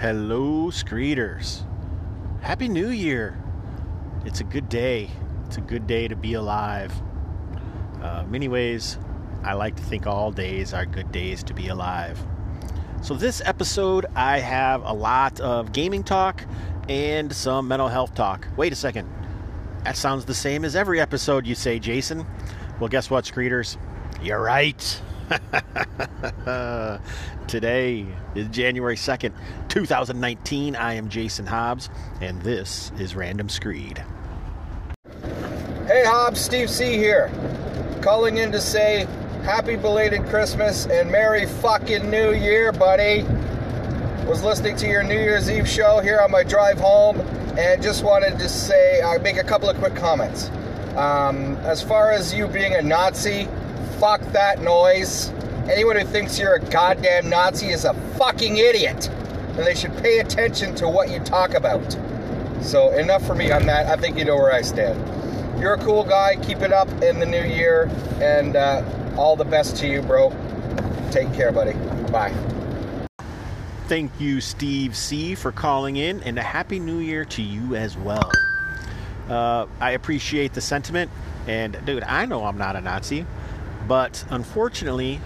Hello, Screeters. Happy New Year. It's a good day. It's a good day to be alive. Uh, many ways, I like to think all days are good days to be alive. So, this episode, I have a lot of gaming talk and some mental health talk. Wait a second. That sounds the same as every episode, you say, Jason. Well, guess what, Screeters? You're right. Today is January 2nd, 2019. I am Jason Hobbs, and this is Random Screed. Hey Hobbs, Steve C here. Calling in to say happy belated Christmas and Merry fucking New Year, buddy. Was listening to your New Year's Eve show here on my drive home and just wanted to say, uh, make a couple of quick comments. Um, as far as you being a Nazi, fuck that noise. Anyone who thinks you're a goddamn Nazi is a fucking idiot. And they should pay attention to what you talk about. So, enough for me on that. I think you know where I stand. You're a cool guy. Keep it up in the new year. And uh, all the best to you, bro. Take care, buddy. Bye. Thank you, Steve C., for calling in, and a Happy New Year to you as well. Uh, I appreciate the sentiment, and dude, I know I'm not a Nazi, but unfortunately,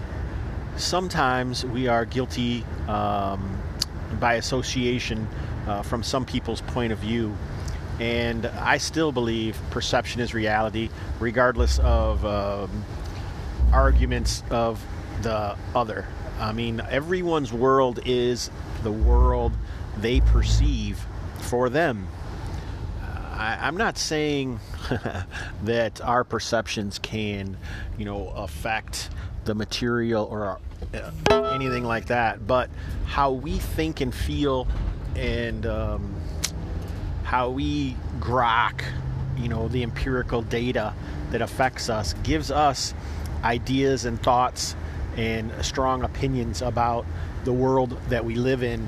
sometimes we are guilty um, by association uh, from some people's point of view. And I still believe perception is reality, regardless of um, arguments of the other. I mean, everyone's world is the world they perceive for them. I, I'm not saying that our perceptions can, you know, affect the material or uh, anything like that, but how we think and feel and um, how we grok, you know, the empirical data that affects us gives us ideas and thoughts and strong opinions about the world that we live in.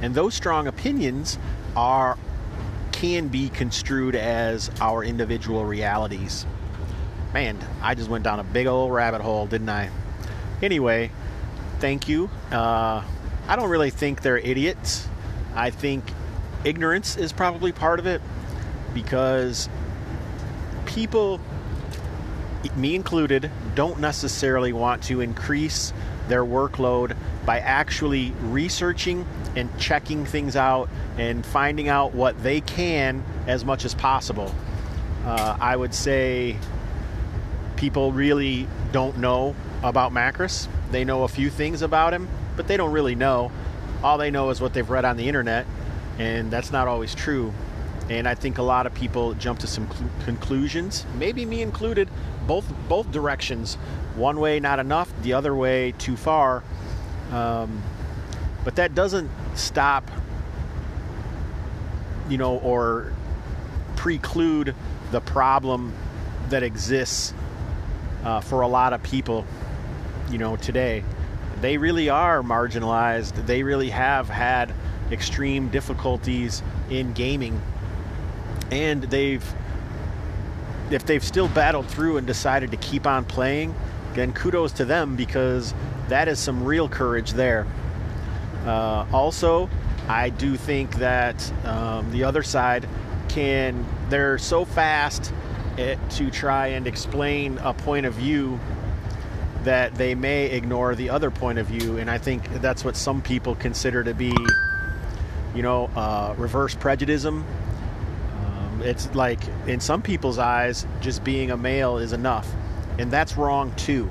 And those strong opinions are can be construed as our individual realities. Man, I just went down a big old rabbit hole, didn't I? Anyway, thank you. Uh, I don't really think they're idiots. I think ignorance is probably part of it because people, me included, don't necessarily want to increase their workload by actually researching and checking things out and finding out what they can as much as possible. Uh, I would say people really don't know about Macros. They know a few things about him, but they don't really know. All they know is what they've read on the internet, and that's not always true. And I think a lot of people jump to some cl- conclusions, maybe me included, both both directions. One way not enough, the other way too far. Um, but that doesn't stop, you know, or preclude the problem that exists uh, for a lot of people, you know, today. They really are marginalized. They really have had extreme difficulties in gaming. And they've, if they've still battled through and decided to keep on playing, then kudos to them because that is some real courage there. Uh, also, I do think that um, the other side can, they're so fast it, to try and explain a point of view that they may ignore the other point of view. And I think that's what some people consider to be, you know, uh, reverse prejudice. Um, it's like, in some people's eyes, just being a male is enough. And that's wrong too.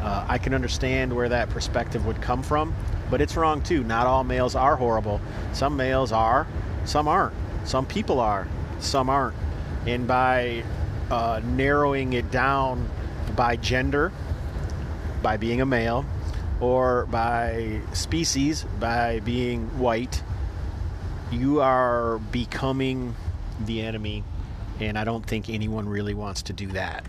Uh, I can understand where that perspective would come from, but it's wrong too. Not all males are horrible. Some males are, some aren't. Some people are, some aren't. And by uh, narrowing it down by gender, by being a male, or by species, by being white, you are becoming the enemy. And I don't think anyone really wants to do that.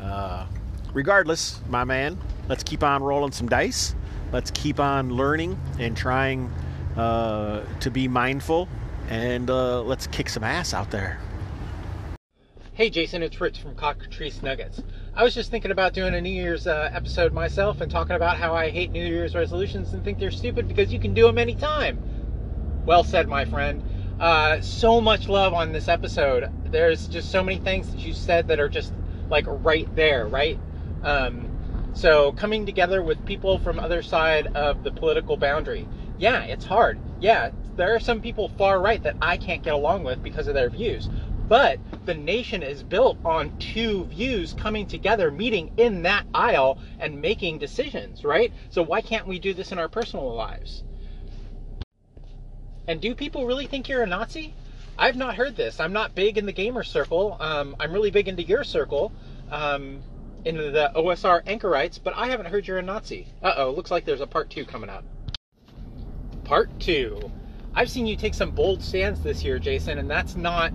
Uh, regardless, my man, let's keep on rolling some dice. Let's keep on learning and trying uh, to be mindful. And uh, let's kick some ass out there. Hey Jason, it's Rich from Cockatrice Nuggets. I was just thinking about doing a New Year's uh, episode myself and talking about how I hate New Year's resolutions and think they're stupid because you can do them anytime. Well said, my friend. Uh, so much love on this episode. There's just so many things that you said that are just like right there, right? Um, so coming together with people from other side of the political boundary. Yeah, it's hard. Yeah, there are some people far right that I can't get along with because of their views. But the nation is built on two views coming together, meeting in that aisle and making decisions, right? So why can't we do this in our personal lives? And do people really think you're a Nazi? I've not heard this. I'm not big in the gamer circle. Um, I'm really big into your circle, um, in the OSR anchorites, but I haven't heard you're a Nazi. Uh oh, looks like there's a part two coming up. Part two. I've seen you take some bold stands this year, Jason, and that's not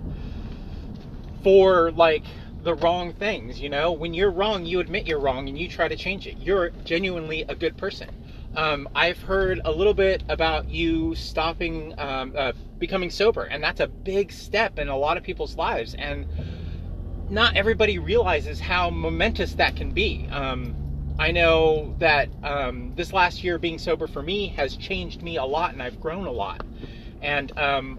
for like the wrong things, you know? When you're wrong, you admit you're wrong and you try to change it. You're genuinely a good person. Um, I've heard a little bit about you stopping, um, uh, becoming sober, and that's a big step in a lot of people's lives. And not everybody realizes how momentous that can be. Um, I know that um, this last year being sober for me has changed me a lot, and I've grown a lot. And um,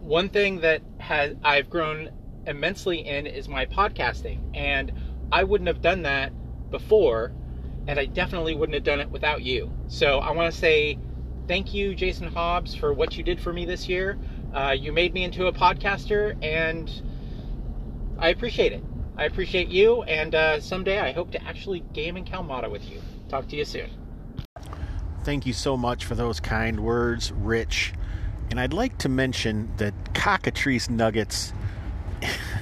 one thing that has I've grown immensely in is my podcasting, and I wouldn't have done that before and I definitely wouldn't have done it without you. So I want to say thank you, Jason Hobbs, for what you did for me this year. Uh, you made me into a podcaster, and I appreciate it. I appreciate you, and uh, someday I hope to actually game in Kalamata with you. Talk to you soon. Thank you so much for those kind words, Rich. And I'd like to mention that Cockatrice Nuggets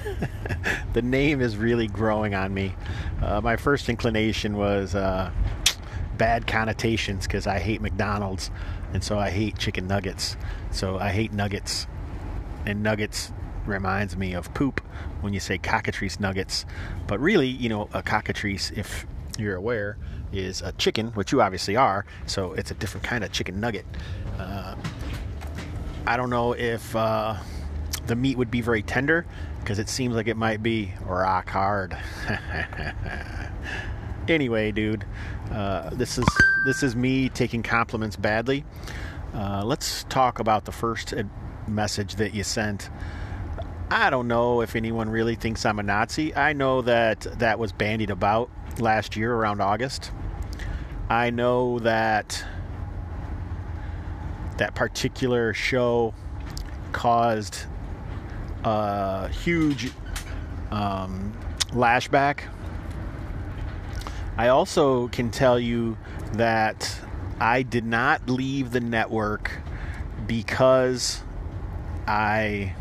the name is really growing on me. Uh, my first inclination was uh, bad connotations because I hate McDonald's, and so I hate chicken nuggets. So I hate nuggets, and nuggets reminds me of poop when you say cockatrice nuggets. But really, you know, a cockatrice, if you're aware, is a chicken, which you obviously are. So it's a different kind of chicken nugget. Uh, I don't know if uh, the meat would be very tender because it seems like it might be rock hard. anyway, dude, uh, this is this is me taking compliments badly. Uh, let's talk about the first message that you sent. I don't know if anyone really thinks I'm a Nazi. I know that that was bandied about last year around August. I know that that particular show caused a huge um, lashback. I also can tell you that I did not leave the network because I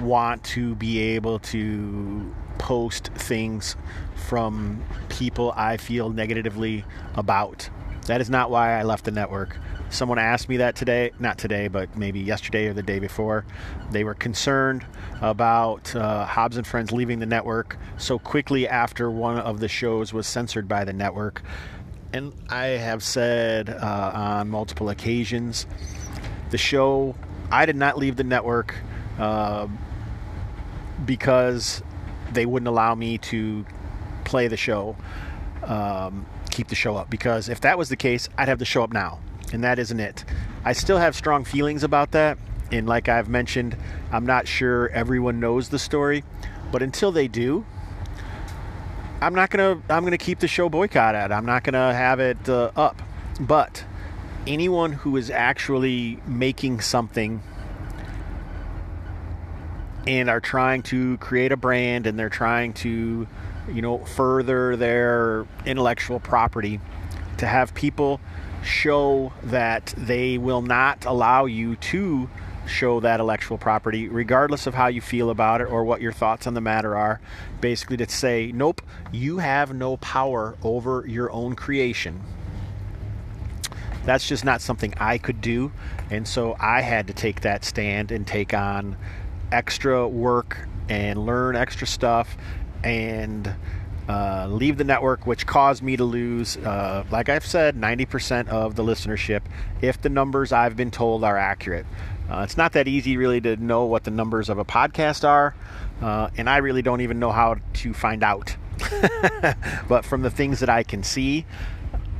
want to be able to post things from people I feel negatively about. That is not why I left the network. Someone asked me that today, not today, but maybe yesterday or the day before. They were concerned about uh, Hobbs and Friends leaving the network so quickly after one of the shows was censored by the network. And I have said uh, on multiple occasions the show, I did not leave the network uh, because they wouldn't allow me to play the show, um, keep the show up. Because if that was the case, I'd have the show up now and that isn't it. I still have strong feelings about that, and like I've mentioned, I'm not sure everyone knows the story, but until they do, I'm not gonna I'm gonna keep the show boycotted. I'm not gonna have it uh, up. But anyone who is actually making something and are trying to create a brand and they're trying to you know further their intellectual property to have people show that they will not allow you to show that intellectual property, regardless of how you feel about it or what your thoughts on the matter are. Basically, to say, nope, you have no power over your own creation. That's just not something I could do. And so I had to take that stand and take on extra work and learn extra stuff and uh, leave the network, which caused me to lose, uh, like I've said, 90% of the listenership if the numbers I've been told are accurate. Uh, it's not that easy, really, to know what the numbers of a podcast are, uh, and I really don't even know how to find out. but from the things that I can see,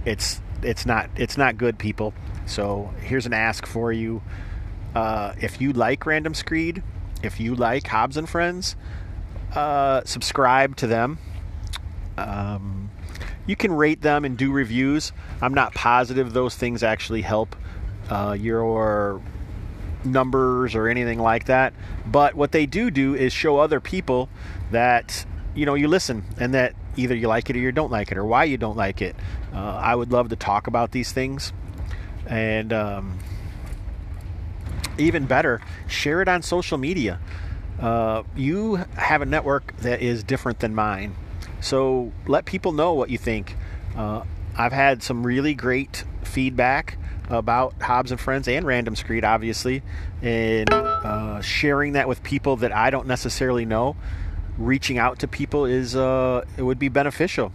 it's it's not it's not good, people. So here's an ask for you: uh, if you like Random Screed, if you like Hobbs and Friends, subscribe to them. Um, you can rate them and do reviews. I'm not positive those things actually help uh, your numbers or anything like that. But what they do do is show other people that you know you listen and that either you like it or you don't like it or why you don't like it. Uh, I would love to talk about these things and um, even better, share it on social media. Uh, you have a network that is different than mine, so let people know what you think. Uh, I've had some really great feedback about Hobbs and Friends and Random Screed, obviously, and uh, sharing that with people that I don't necessarily know. Reaching out to people is uh, it would be beneficial.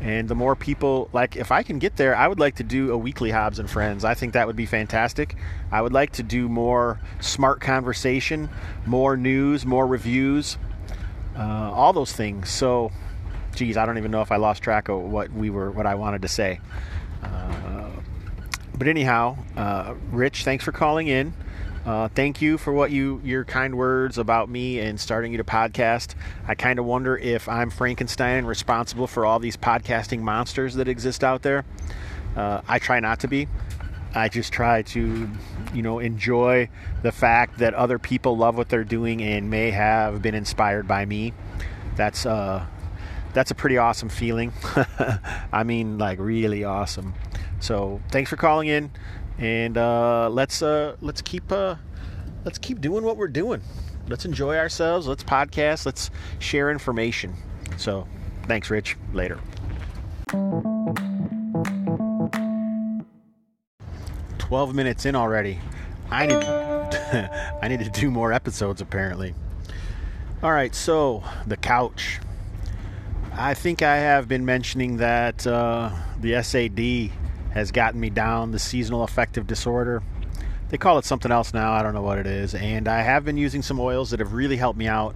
And the more people, like, if I can get there, I would like to do a weekly Hobbs and Friends. I think that would be fantastic. I would like to do more smart conversation, more news, more reviews, uh, all those things. So, geez, I don't even know if I lost track of what we were, what I wanted to say. Uh, but anyhow, uh, Rich, thanks for calling in. Uh, thank you for what you your kind words about me and starting you to podcast. I kind of wonder if I'm Frankenstein responsible for all these podcasting monsters that exist out there. Uh, I try not to be. I just try to, you know, enjoy the fact that other people love what they're doing and may have been inspired by me. That's uh, that's a pretty awesome feeling. I mean, like really awesome. So thanks for calling in and uh, let's uh, let's keep uh, let's keep doing what we're doing. Let's enjoy ourselves. Let's podcast. Let's share information. So, thanks, Rich. Later. Twelve minutes in already. I need I need to do more episodes apparently. All right, so the couch. I think I have been mentioning that uh, the SAD has gotten me down the seasonal affective disorder. They call it something else now, I don't know what it is. And I have been using some oils that have really helped me out,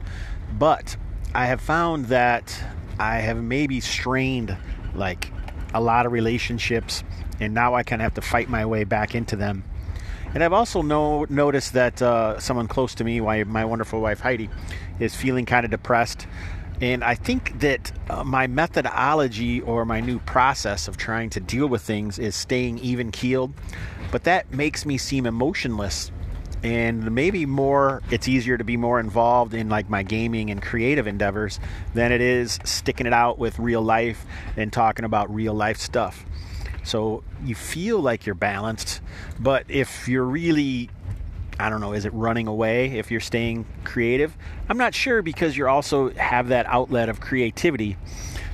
but I have found that I have maybe strained like a lot of relationships, and now I kind of have to fight my way back into them. And I've also know, noticed that uh, someone close to me, my wonderful wife Heidi, is feeling kind of depressed and I think that uh, my methodology or my new process of trying to deal with things is staying even keeled. But that makes me seem emotionless. And maybe more, it's easier to be more involved in like my gaming and creative endeavors than it is sticking it out with real life and talking about real life stuff. So you feel like you're balanced, but if you're really I don't know, is it running away if you're staying creative? I'm not sure because you also have that outlet of creativity.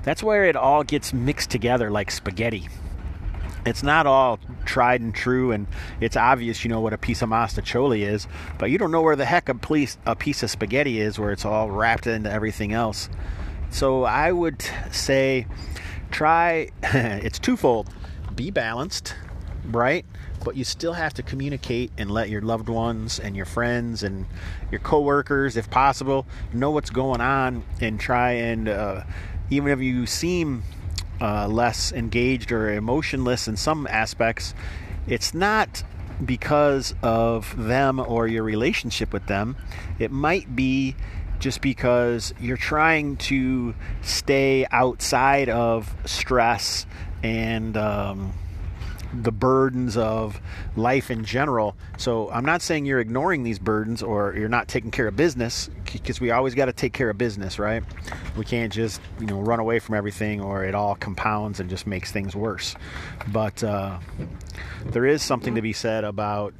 That's where it all gets mixed together like spaghetti. It's not all tried and true, and it's obvious you know what a piece of mostaccioli is, but you don't know where the heck a piece, a piece of spaghetti is where it's all wrapped into everything else. So I would say try, it's twofold be balanced, right? but you still have to communicate and let your loved ones and your friends and your coworkers, if possible, know what's going on and try and uh, even if you seem uh, less engaged or emotionless in some aspects, it's not because of them or your relationship with them. It might be just because you're trying to stay outside of stress and um, the burdens of life in general. So I'm not saying you're ignoring these burdens or you're not taking care of business because we always got to take care of business, right? We can't just, you know, run away from everything or it all compounds and just makes things worse. But uh, there is something to be said about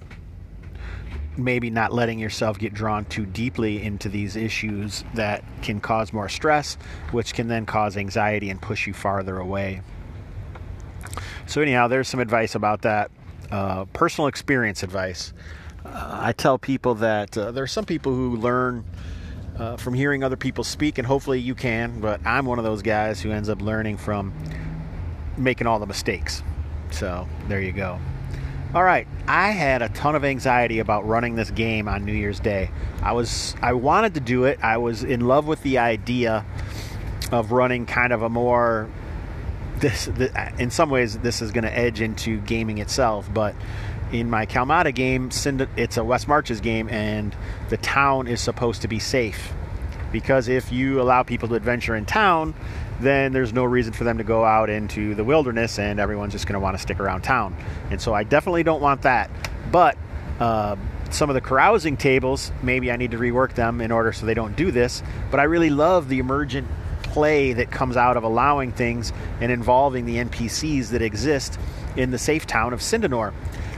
maybe not letting yourself get drawn too deeply into these issues that can cause more stress, which can then cause anxiety and push you farther away. So, anyhow, there's some advice about that. Uh, personal experience advice. Uh, I tell people that uh, there are some people who learn uh, from hearing other people speak, and hopefully you can. But I'm one of those guys who ends up learning from making all the mistakes. So there you go. All right, I had a ton of anxiety about running this game on New Year's Day. I was I wanted to do it. I was in love with the idea of running kind of a more this, in some ways this is going to edge into gaming itself, but in my Kalmata game, it's a West Marches game, and the town is supposed to be safe. Because if you allow people to adventure in town, then there's no reason for them to go out into the wilderness, and everyone's just going to want to stick around town. And so I definitely don't want that. But uh, some of the carousing tables, maybe I need to rework them in order so they don't do this. But I really love the emergent play that comes out of allowing things and involving the NPCs that exist in the safe town of Sindanor.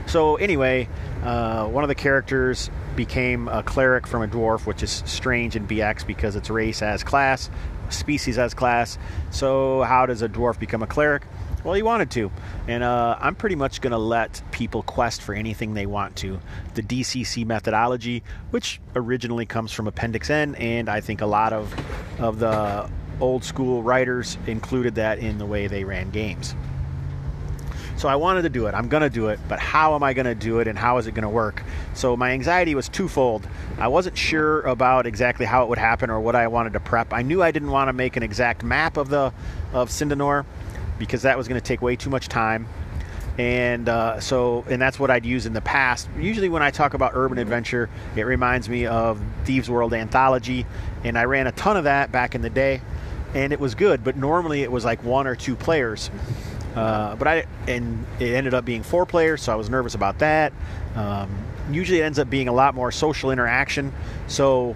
So, anyway, uh, one of the characters became a cleric from a dwarf, which is strange in BX because it's race as class, species as class. So, how does a dwarf become a cleric? Well, he wanted to. And uh, I'm pretty much going to let people quest for anything they want to. The DCC methodology, which originally comes from Appendix N, and I think a lot of, of the old school writers included that in the way they ran games. So I wanted to do it. I'm going to do it, but how am I going to do it and how is it going to work? So my anxiety was twofold. I wasn't sure about exactly how it would happen or what I wanted to prep. I knew I didn't want to make an exact map of the of Sindanor because that was going to take way too much time. And uh, so, and that's what I'd use in the past. Usually, when I talk about urban adventure, it reminds me of Thieves World Anthology, and I ran a ton of that back in the day, and it was good. But normally, it was like one or two players. Uh, but I and it ended up being four players, so I was nervous about that. Um, usually, it ends up being a lot more social interaction. So,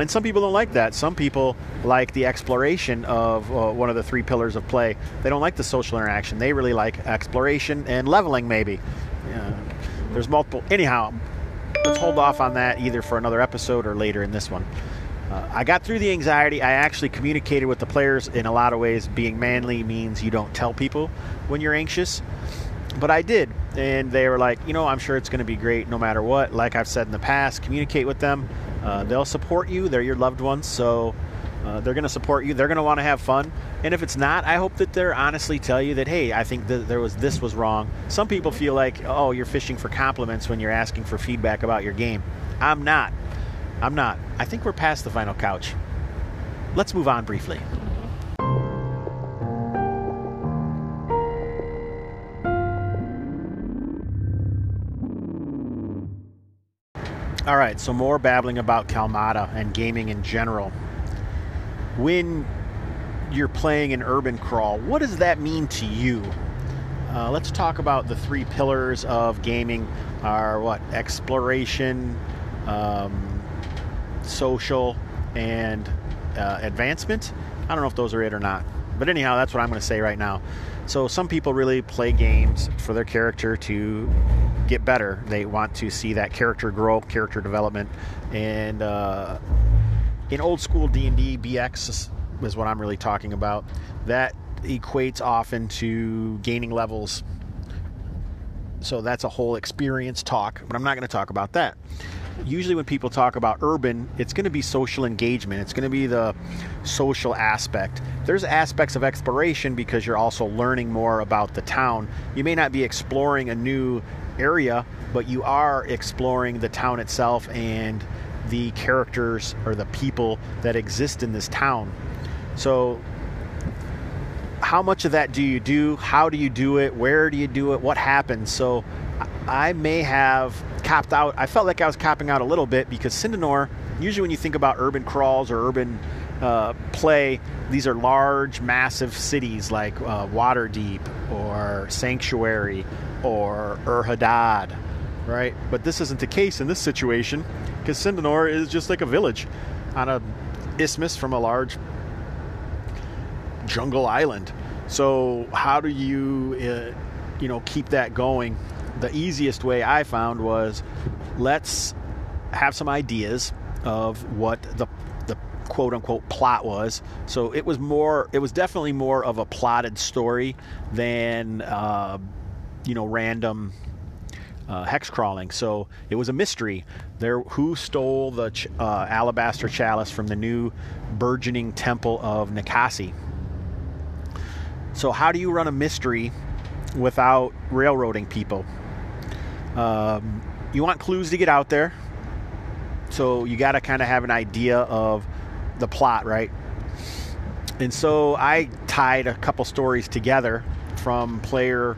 and some people don't like that. Some people like the exploration of uh, one of the three pillars of play. They don't like the social interaction. They really like exploration and leveling, maybe. Uh, there's multiple. Anyhow, let's hold off on that either for another episode or later in this one. Uh, I got through the anxiety. I actually communicated with the players in a lot of ways. Being manly means you don't tell people when you're anxious, but I did. And they were like, you know, I'm sure it's going to be great no matter what. Like I've said in the past, communicate with them. Uh, they'll support you, they're your loved ones, so uh, they're going to support you. They're going to want to have fun. And if it's not, I hope that they're honestly tell you that, hey, I think that there was this was wrong. Some people feel like, oh, you're fishing for compliments when you're asking for feedback about your game. I'm not. I'm not. I think we're past the final couch. Let's move on briefly. All right, so more babbling about Kalmata and gaming in general. When you're playing an urban crawl, what does that mean to you? Uh, let's talk about the three pillars of gaming are what? Exploration, um, social, and uh, advancement. I don't know if those are it or not. But anyhow, that's what I'm going to say right now. So, some people really play games for their character to get better. They want to see that character grow, character development, and uh, in old school D&D, BX is what I'm really talking about. That equates often to gaining levels. So that's a whole experience talk, but I'm not going to talk about that usually when people talk about urban, it's going to be social engagement. It's going to be the social aspect. There's aspects of exploration because you're also learning more about the town. You may not be exploring a new area, but you are exploring the town itself and the characters or the people that exist in this town. So how much of that do you do? How do you do it? Where do you do it? What happens? So I may have copped out. I felt like I was copping out a little bit because Sindanor, usually when you think about urban crawls or urban uh, play, these are large, massive cities like uh, Waterdeep or Sanctuary or Erhadad, right? But this isn't the case in this situation because Sindanor is just like a village on a isthmus from a large jungle island. So how do you, uh, you know, keep that going the easiest way I found was let's have some ideas of what the the quote unquote plot was. So it was more, it was definitely more of a plotted story than uh, you know random uh, hex crawling. So it was a mystery. There, who stole the ch- uh, alabaster chalice from the new burgeoning temple of Nikasi? So how do you run a mystery without railroading people? Um, you want clues to get out there, so you got to kind of have an idea of the plot, right? And so I tied a couple stories together from player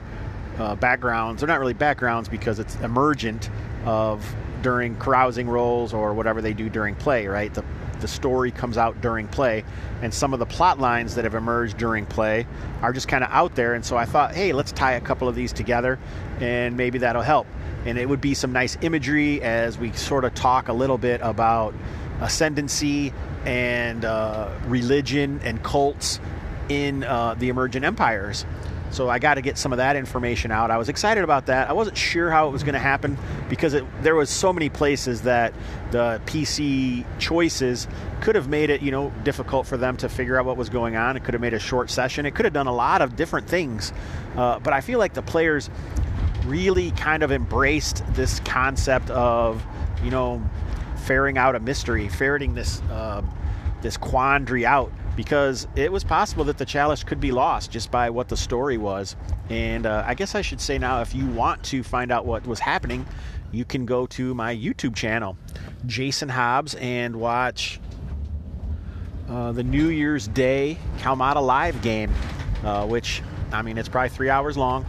uh, backgrounds. They're not really backgrounds because it's emergent of during carousing rolls or whatever they do during play, right? The, the story comes out during play, and some of the plot lines that have emerged during play are just kind of out there. And so I thought, hey, let's tie a couple of these together, and maybe that'll help. And it would be some nice imagery as we sort of talk a little bit about ascendancy and uh, religion and cults in uh, the emergent empires. So I got to get some of that information out. I was excited about that. I wasn't sure how it was going to happen because it, there was so many places that the PC choices could have made it, you know, difficult for them to figure out what was going on. It could have made a short session. It could have done a lot of different things. Uh, but I feel like the players really kind of embraced this concept of, you know, ferreting out a mystery, ferreting this uh, this quandary out because it was possible that the chalice could be lost just by what the story was. And uh, I guess I should say now, if you want to find out what was happening, you can go to my YouTube channel, Jason Hobbs, and watch uh, the New Year's Day Kalmata live game, uh, which I mean it's probably three hours long,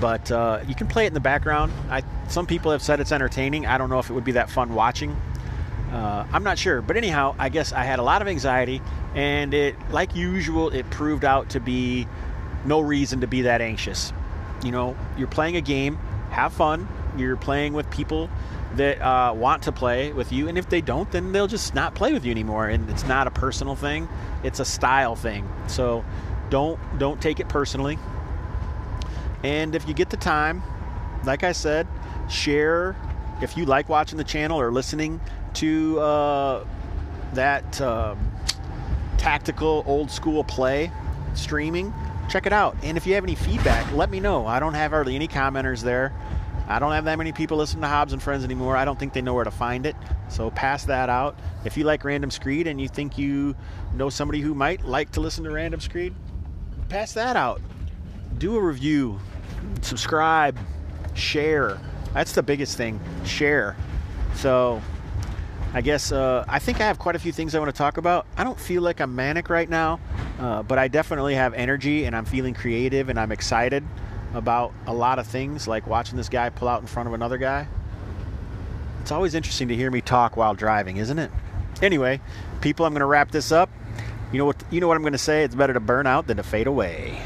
but uh, you can play it in the background. I, some people have said it's entertaining. I don't know if it would be that fun watching. Uh, I'm not sure, but anyhow, I guess I had a lot of anxiety, and it, like usual, it proved out to be no reason to be that anxious. You know, you're playing a game, have fun. You're playing with people that uh, want to play with you, and if they don't, then they'll just not play with you anymore. And it's not a personal thing; it's a style thing. So don't don't take it personally. And if you get the time, like I said, share if you like watching the channel or listening to uh, that uh, tactical old school play streaming, check it out. And if you have any feedback, let me know. I don't have hardly any commenters there. I don't have that many people listening to Hobbs and Friends anymore. I don't think they know where to find it. So pass that out. If you like Random Screed and you think you know somebody who might like to listen to Random Screed, pass that out. Do a review, subscribe, share. That's the biggest thing. Share. So I guess uh, I think I have quite a few things I want to talk about. I don't feel like I'm manic right now, uh, but I definitely have energy and I'm feeling creative and I'm excited about a lot of things, like watching this guy pull out in front of another guy. It's always interesting to hear me talk while driving, isn't it? Anyway, people, I'm going to wrap this up. You know what? You know what I'm going to say. It's better to burn out than to fade away.